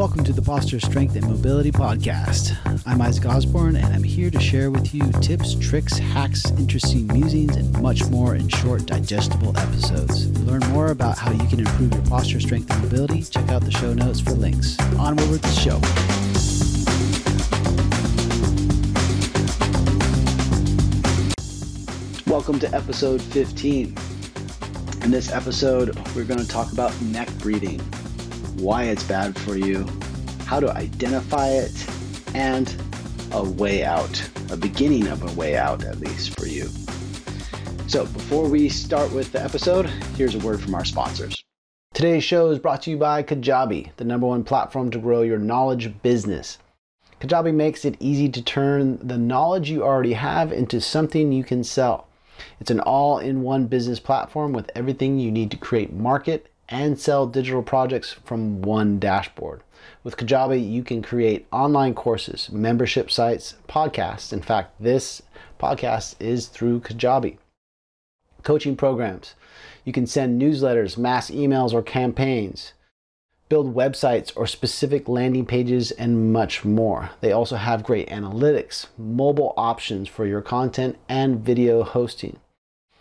Welcome to the Posture Strength and Mobility Podcast. I'm Isaac Osborne, and I'm here to share with you tips, tricks, hacks, interesting musings, and much more in short, digestible episodes. To learn more about how you can improve your posture strength and mobility, check out the show notes for links. Onward with the show. Welcome to episode 15. In this episode, we're going to talk about neck breathing why it's bad for you, how to identify it, and a way out, a beginning of a way out, at least for you. So, before we start with the episode, here's a word from our sponsors. Today's show is brought to you by Kajabi, the number one platform to grow your knowledge business. Kajabi makes it easy to turn the knowledge you already have into something you can sell. It's an all in one business platform with everything you need to create, market, and sell digital projects from one dashboard. With Kajabi, you can create online courses, membership sites, podcasts. In fact, this podcast is through Kajabi. Coaching programs. You can send newsletters, mass emails, or campaigns. Build websites or specific landing pages, and much more. They also have great analytics, mobile options for your content, and video hosting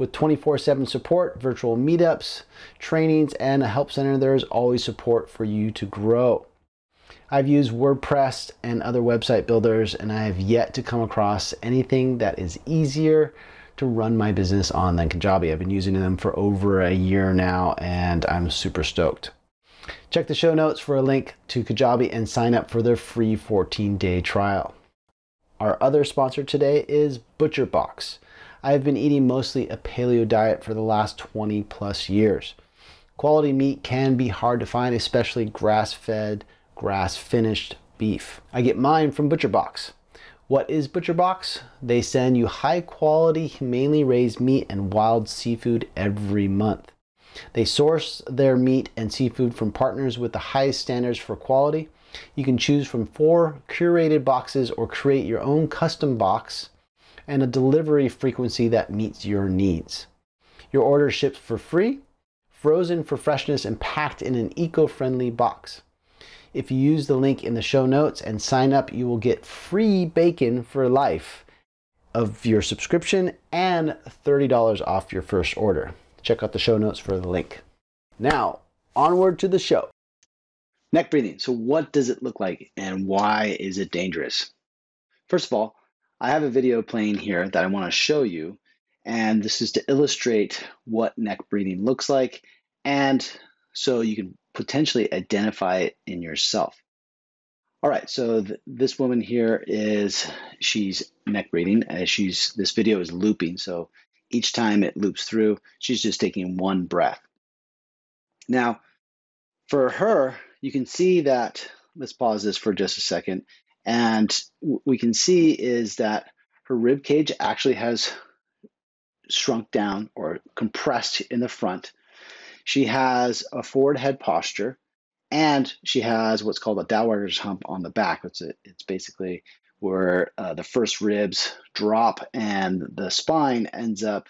with 24 7 support, virtual meetups, trainings, and a help center. There is always support for you to grow. I've used WordPress and other website builders, and I have yet to come across anything that is easier to run my business on than Kajabi. I've been using them for over a year now, and I'm super stoked. Check the show notes for a link to Kajabi and sign up for their free 14 day trial. Our other sponsor today is ButcherBox. I have been eating mostly a paleo diet for the last 20 plus years. Quality meat can be hard to find, especially grass fed, grass finished beef. I get mine from ButcherBox. What is ButcherBox? They send you high quality, humanely raised meat and wild seafood every month. They source their meat and seafood from partners with the highest standards for quality. You can choose from four curated boxes or create your own custom box and a delivery frequency that meets your needs. Your order ships for free, frozen for freshness, and packed in an eco friendly box. If you use the link in the show notes and sign up, you will get free bacon for life of your subscription and $30 off your first order. Check out the show notes for the link. Now, onward to the show. Neck breathing. So, what does it look like and why is it dangerous? First of all, I have a video playing here that I want to show you, and this is to illustrate what neck breathing looks like, and so you can potentially identify it in yourself. All right, so th- this woman here is she's neck breathing as she's this video is looping, so each time it loops through, she's just taking one breath. Now, for her, you can see that let's pause this for just a second. And we can see is that her rib cage actually has shrunk down or compressed in the front. She has a forward head posture, and she has what's called a dowager's hump on the back. It's a, it's basically where uh, the first ribs drop and the spine ends up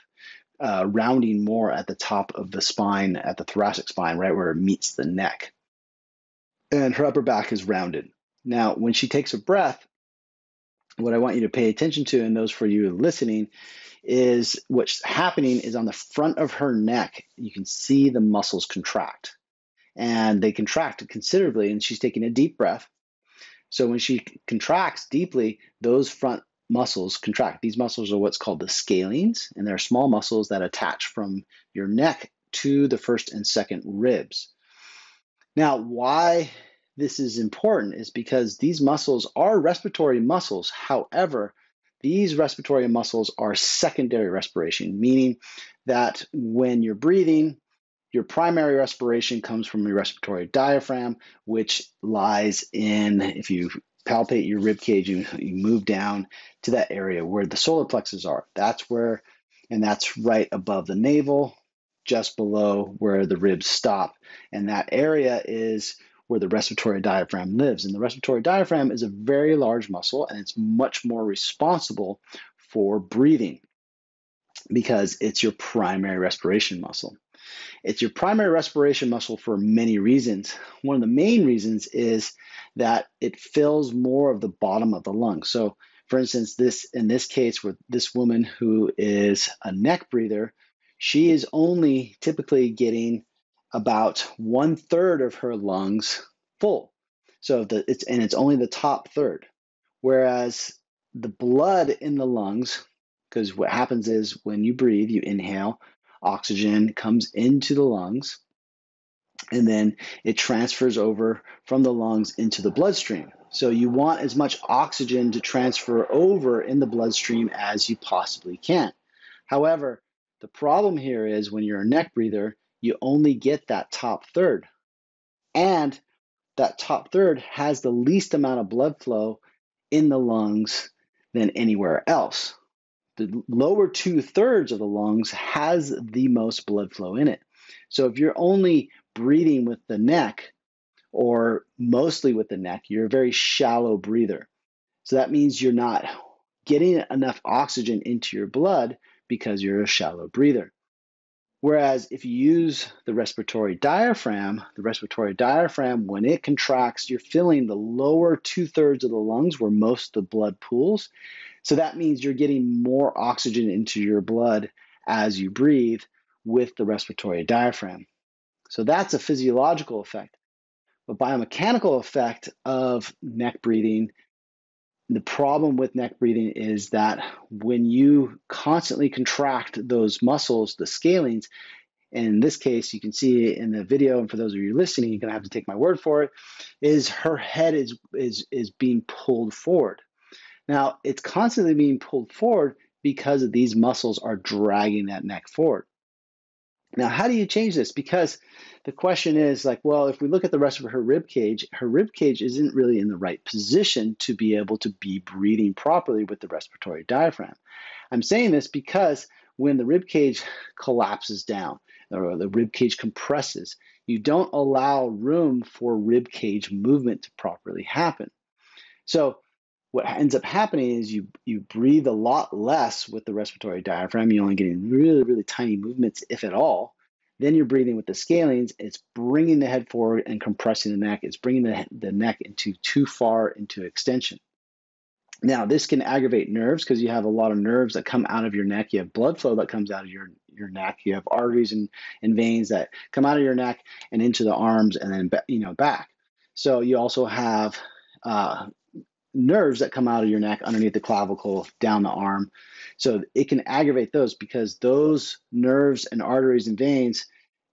uh, rounding more at the top of the spine, at the thoracic spine, right where it meets the neck. And her upper back is rounded. Now, when she takes a breath, what I want you to pay attention to, and those for you listening, is what's happening is on the front of her neck, you can see the muscles contract. And they contract considerably, and she's taking a deep breath. So when she contracts deeply, those front muscles contract. These muscles are what's called the scalenes, and they're small muscles that attach from your neck to the first and second ribs. Now, why this is important is because these muscles are respiratory muscles. However, these respiratory muscles are secondary respiration, meaning that when you're breathing, your primary respiration comes from your respiratory diaphragm, which lies in, if you palpate your rib cage, you, you move down to that area where the solar plexus are. That's where, and that's right above the navel, just below where the ribs stop. And that area is where the respiratory diaphragm lives. And the respiratory diaphragm is a very large muscle and it's much more responsible for breathing because it's your primary respiration muscle. It's your primary respiration muscle for many reasons. One of the main reasons is that it fills more of the bottom of the lung. So, for instance, this in this case with this woman who is a neck breather, she is only typically getting about one third of her lungs full. So the, it's and it's only the top third. Whereas the blood in the lungs, because what happens is when you breathe, you inhale, oxygen comes into the lungs, and then it transfers over from the lungs into the bloodstream. So you want as much oxygen to transfer over in the bloodstream as you possibly can. However, the problem here is when you're a neck breather, you only get that top third. And that top third has the least amount of blood flow in the lungs than anywhere else. The lower two thirds of the lungs has the most blood flow in it. So if you're only breathing with the neck or mostly with the neck, you're a very shallow breather. So that means you're not getting enough oxygen into your blood because you're a shallow breather. Whereas if you use the respiratory diaphragm, the respiratory diaphragm, when it contracts, you're filling the lower two thirds of the lungs where most of the blood pools. So that means you're getting more oxygen into your blood as you breathe with the respiratory diaphragm. So that's a physiological effect. The biomechanical effect of neck breathing the problem with neck breathing is that when you constantly contract those muscles, the scalenes, and in this case, you can see in the video, and for those of you listening, you're gonna have to take my word for it, is her head is is is being pulled forward. Now it's constantly being pulled forward because these muscles are dragging that neck forward. Now, how do you change this? Because the question is like, well, if we look at the rest of her rib cage, her rib cage isn't really in the right position to be able to be breathing properly with the respiratory diaphragm. I'm saying this because when the rib cage collapses down or the rib cage compresses, you don't allow room for rib cage movement to properly happen. So what ends up happening is you you breathe a lot less with the respiratory diaphragm. You're only getting really really tiny movements, if at all. Then you're breathing with the scalenes. It's bringing the head forward and compressing the neck. It's bringing the, the neck into too far into extension. Now, this can aggravate nerves because you have a lot of nerves that come out of your neck. You have blood flow that comes out of your, your neck. You have arteries and, and veins that come out of your neck and into the arms and then you know back. So you also have uh, nerves that come out of your neck underneath the clavicle down the arm. So it can aggravate those because those nerves and arteries and veins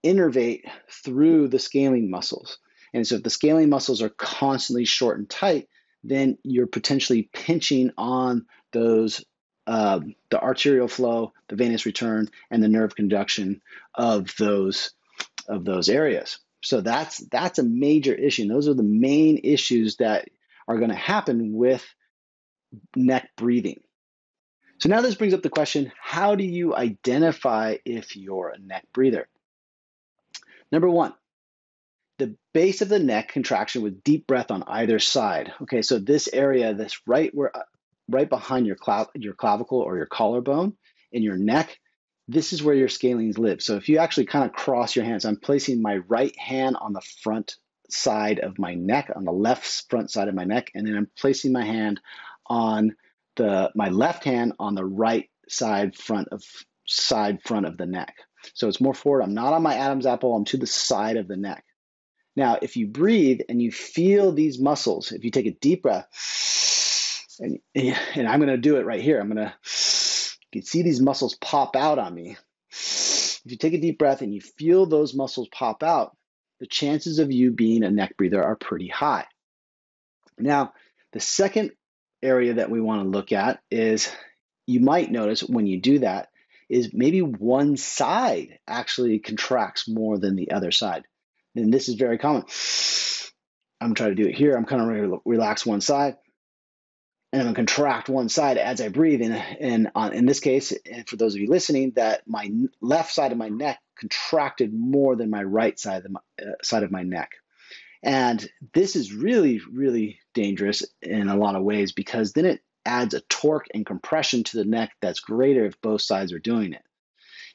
innervate through the scalene muscles. And so if the scalene muscles are constantly short and tight, then you're potentially pinching on those uh, the arterial flow, the venous return, and the nerve conduction of those of those areas. So that's that's a major issue. And those are the main issues that are going to happen with neck breathing. So now this brings up the question how do you identify if you're a neck breather? Number one, the base of the neck contraction with deep breath on either side. Okay, so this area, this right where right behind your clav- your clavicle or your collarbone in your neck, this is where your scalenes live. So if you actually kind of cross your hands, I'm placing my right hand on the front side of my neck, on the left front side of my neck, and then I'm placing my hand on the my left hand on the right side front of side front of the neck. So it's more forward. I'm not on my Adam's apple, I'm to the side of the neck. Now, if you breathe and you feel these muscles, if you take a deep breath, and, and I'm going to do it right here. I'm going to, you can see these muscles pop out on me. If you take a deep breath and you feel those muscles pop out, the chances of you being a neck breather are pretty high. Now, the second area that we want to look at is you might notice when you do that is maybe one side actually contracts more than the other side. And this is very common. I'm trying to do it here. I'm kind of re- relax one side and I'm going to contract one side as I breathe. And, and on, in this case, and for those of you listening, that my left side of my neck contracted more than my right side of, my, uh, side of my neck. And this is really, really dangerous in a lot of ways because then it adds a torque and compression to the neck that's greater if both sides are doing it.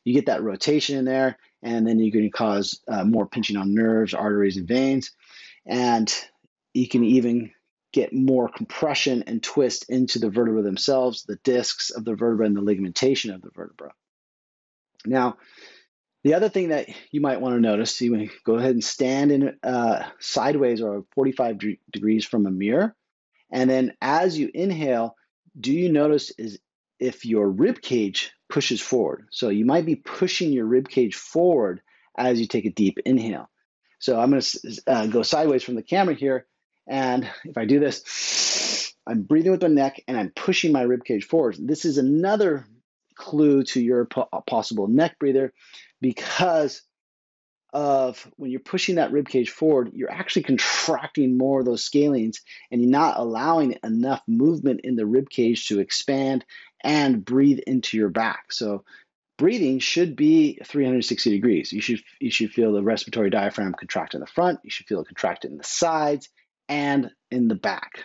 You get that rotation in there, and then you can cause uh, more pinching on nerves, arteries, and veins. And you can even get more compression and twist into the vertebra themselves, the discs of the vertebra, and the ligamentation of the vertebra. Now, the other thing that you might want to notice, you go ahead and stand in uh, sideways or 45 degrees from a mirror. And then as you inhale, do you notice is if your rib cage pushes forward? So you might be pushing your rib cage forward as you take a deep inhale. So I'm going to uh, go sideways from the camera here. And if I do this, I'm breathing with my neck and I'm pushing my rib cage forward. This is another clue to your possible neck breather because of when you're pushing that rib cage forward, you're actually contracting more of those scalenes and you're not allowing enough movement in the rib cage to expand and breathe into your back. So breathing should be 360 degrees. You should you should feel the respiratory diaphragm contract in the front, you should feel it contract in the sides and in the back.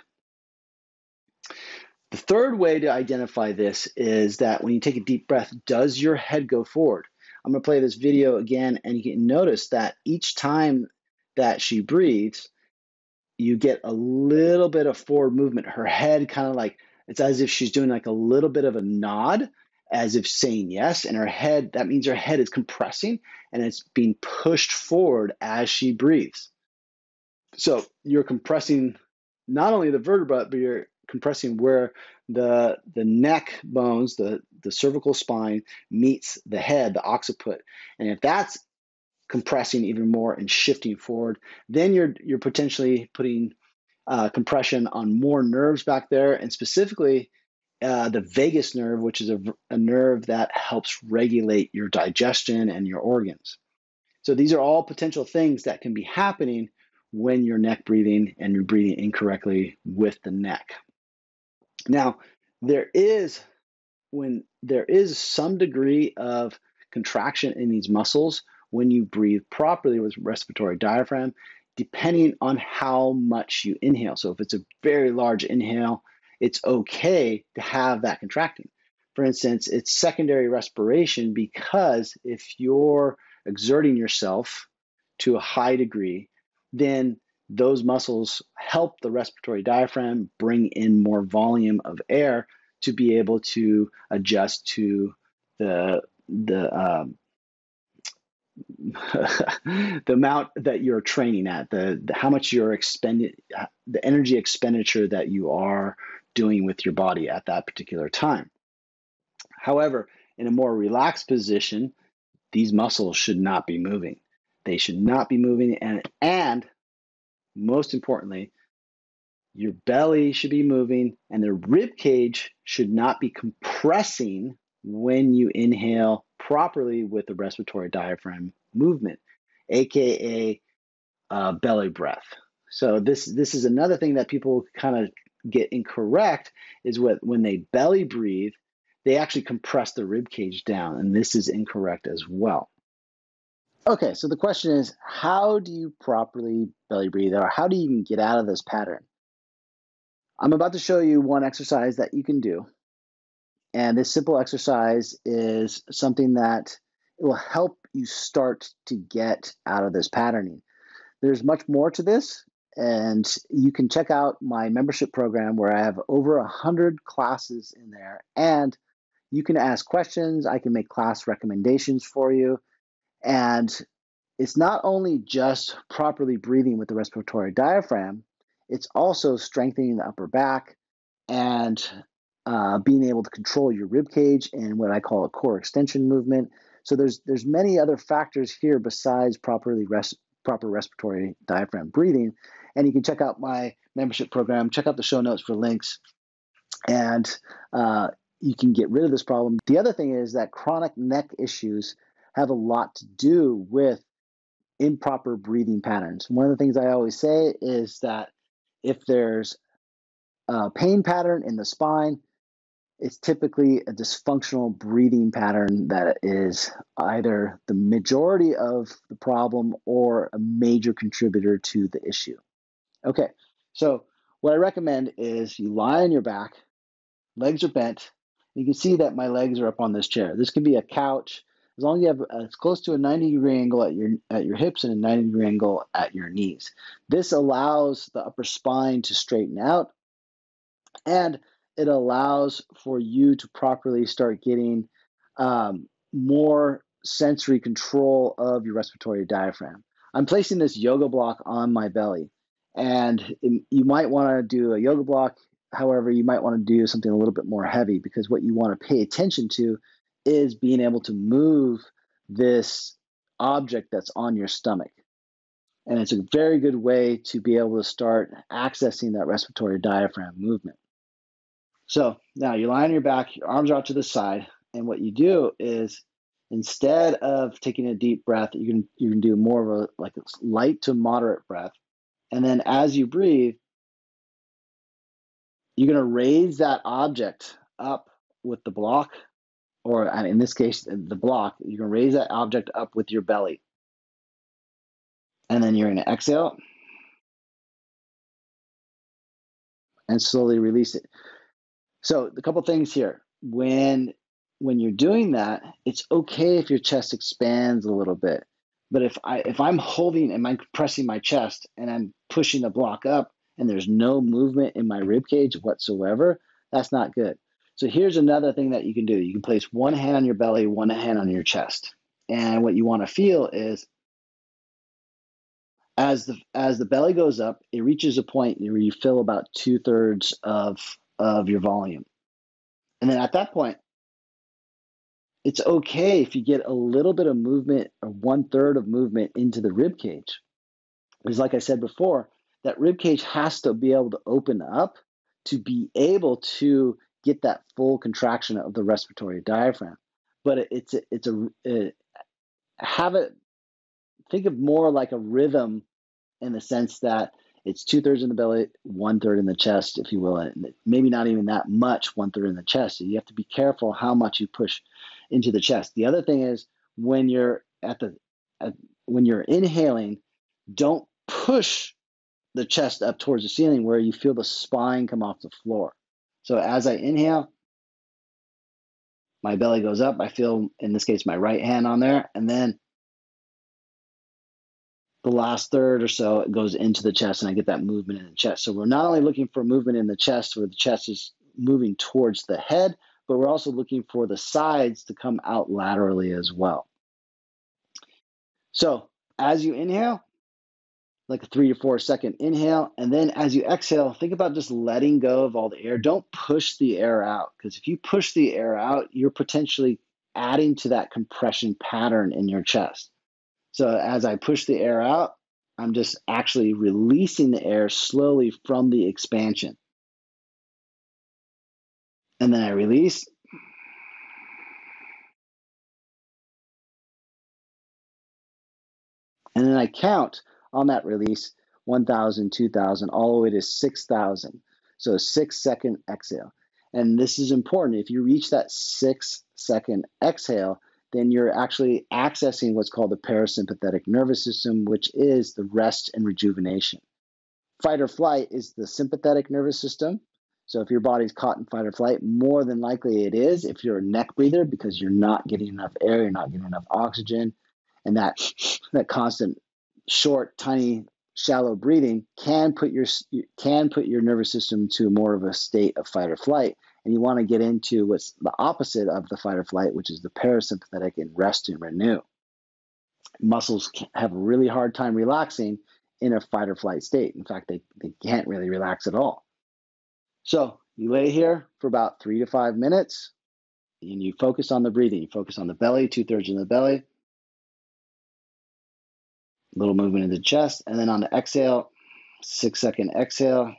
The third way to identify this is that when you take a deep breath, does your head go forward? I'm going to play this video again, and you can notice that each time that she breathes, you get a little bit of forward movement. Her head kind of like it's as if she's doing like a little bit of a nod, as if saying yes, and her head that means her head is compressing and it's being pushed forward as she breathes. So you're compressing not only the vertebra, but you're compressing where the the neck bones, the the cervical spine meets the head, the occiput, and if that's compressing even more and shifting forward, then you're you're potentially putting uh, compression on more nerves back there, and specifically uh, the vagus nerve, which is a, a nerve that helps regulate your digestion and your organs. So these are all potential things that can be happening when you're neck breathing and you're breathing incorrectly with the neck. Now, there is when there is some degree of contraction in these muscles when you breathe properly with respiratory diaphragm, depending on how much you inhale. So if it's a very large inhale, it's okay to have that contracting. For instance, it's secondary respiration because if you're exerting yourself to a high degree, then those muscles help the respiratory diaphragm bring in more volume of air to be able to adjust to the the um, the amount that you're training at, the, the how much you're expending, the energy expenditure that you are doing with your body at that particular time. However, in a more relaxed position, these muscles should not be moving. They should not be moving, and and most importantly, your belly should be moving and the rib cage should not be compressing when you inhale properly with the respiratory diaphragm movement, aka uh, belly breath. So this this is another thing that people kind of get incorrect is what when they belly breathe, they actually compress the rib cage down, and this is incorrect as well. Okay, so the question is how do you properly belly breathe or how do you even get out of this pattern? I'm about to show you one exercise that you can do. And this simple exercise is something that will help you start to get out of this patterning. There's much more to this, and you can check out my membership program where I have over a hundred classes in there, and you can ask questions. I can make class recommendations for you. And it's not only just properly breathing with the respiratory diaphragm, it's also strengthening the upper back and uh, being able to control your rib cage and what I call a core extension movement. So there's there's many other factors here besides properly proper respiratory diaphragm breathing. And you can check out my membership program. Check out the show notes for links, and uh, you can get rid of this problem. The other thing is that chronic neck issues have a lot to do with improper breathing patterns. One of the things I always say is that if there's a pain pattern in the spine, it's typically a dysfunctional breathing pattern that is either the majority of the problem or a major contributor to the issue. Okay, so what I recommend is you lie on your back, legs are bent. You can see that my legs are up on this chair. This can be a couch, as long as you have as close to a 90 degree angle at your at your hips and a 90 degree angle at your knees. This allows the upper spine to straighten out and it allows for you to properly start getting um, more sensory control of your respiratory diaphragm. I'm placing this yoga block on my belly, and you might want to do a yoga block. However, you might want to do something a little bit more heavy because what you want to pay attention to is being able to move this object that's on your stomach. And it's a very good way to be able to start accessing that respiratory diaphragm movement. So now you lie on your back, your arms are out to the side, and what you do is instead of taking a deep breath, you can you can do more of a like a light to moderate breath. And then as you breathe, you're going to raise that object up with the block, or uh, in this case, the block. you can raise that object up with your belly. And then you're going to exhale and slowly release it. So a couple things here. When when you're doing that, it's okay if your chest expands a little bit. But if I if I'm holding and I'm pressing my chest and I'm pushing the block up and there's no movement in my rib cage whatsoever, that's not good. So here's another thing that you can do. You can place one hand on your belly, one hand on your chest. And what you want to feel is as the as the belly goes up, it reaches a point where you fill about two thirds of of your volume. And then at that point, it's okay if you get a little bit of movement or one third of movement into the rib cage. Because, like I said before, that rib cage has to be able to open up to be able to get that full contraction of the respiratory diaphragm. But it's a, it's a, a have it think of more like a rhythm in the sense that it's two thirds in the belly, one third in the chest, if you will, and maybe not even that much, one third in the chest. So you have to be careful how much you push into the chest. The other thing is when you're at the at, when you're inhaling, don't push the chest up towards the ceiling where you feel the spine come off the floor. So as I inhale, my belly goes up. I feel, in this case, my right hand on there, and then the last third or so it goes into the chest and I get that movement in the chest. So we're not only looking for movement in the chest where the chest is moving towards the head, but we're also looking for the sides to come out laterally as well. So as you inhale, like a three to four second inhale, and then as you exhale, think about just letting go of all the air. Don't push the air out because if you push the air out, you're potentially adding to that compression pattern in your chest. So as I push the air out, I'm just actually releasing the air slowly from the expansion. And then I release. And then I count on that release 1,000, 2,000, all the way to 6,000. So six second exhale. And this is important. If you reach that six second exhale, then you're actually accessing what's called the parasympathetic nervous system, which is the rest and rejuvenation. Fight or flight is the sympathetic nervous system. So if your body's caught in fight or flight, more than likely it is if you're a neck breather because you're not getting enough air, you're not getting enough oxygen, and that that constant short, tiny, shallow breathing can put your can put your nervous system to more of a state of fight or flight and you want to get into what's the opposite of the fight or flight, which is the parasympathetic and rest and renew. Muscles have a really hard time relaxing in a fight or flight state. In fact, they, they can't really relax at all. So you lay here for about three to five minutes and you focus on the breathing. You focus on the belly, two thirds of the belly, little movement in the chest, and then on the exhale, six second exhale,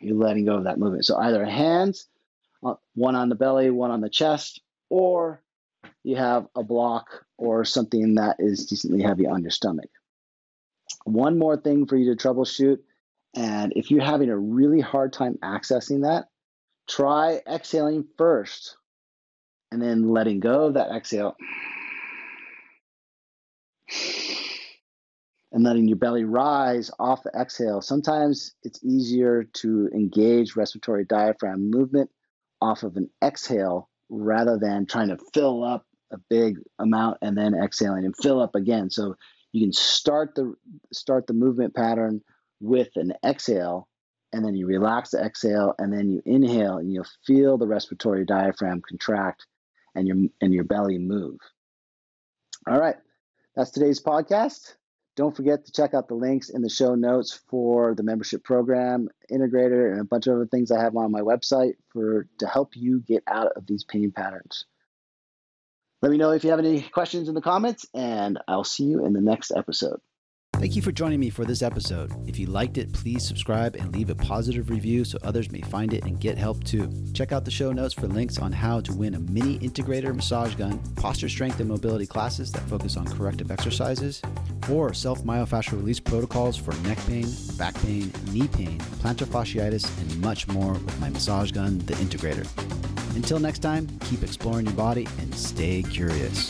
you're letting go of that movement. So either hands, uh, one on the belly, one on the chest, or you have a block or something that is decently heavy on your stomach. One more thing for you to troubleshoot, and if you're having a really hard time accessing that, try exhaling first and then letting go of that exhale and letting your belly rise off the exhale. Sometimes it's easier to engage respiratory diaphragm movement off of an exhale rather than trying to fill up a big amount and then exhaling and fill up again. So you can start the start the movement pattern with an exhale and then you relax the exhale and then you inhale and you'll feel the respiratory diaphragm contract and your and your belly move. All right. That's today's podcast. Don't forget to check out the links in the show notes for the membership program, integrator, and a bunch of other things I have on my website for to help you get out of these pain patterns. Let me know if you have any questions in the comments, and I'll see you in the next episode. Thank you for joining me for this episode. If you liked it, please subscribe and leave a positive review so others may find it and get help too. Check out the show notes for links on how to win a mini integrator massage gun, posture strength and mobility classes that focus on corrective exercises, or self myofascial release protocols for neck pain, back pain, knee pain, plantar fasciitis, and much more with my massage gun, the Integrator. Until next time, keep exploring your body and stay curious.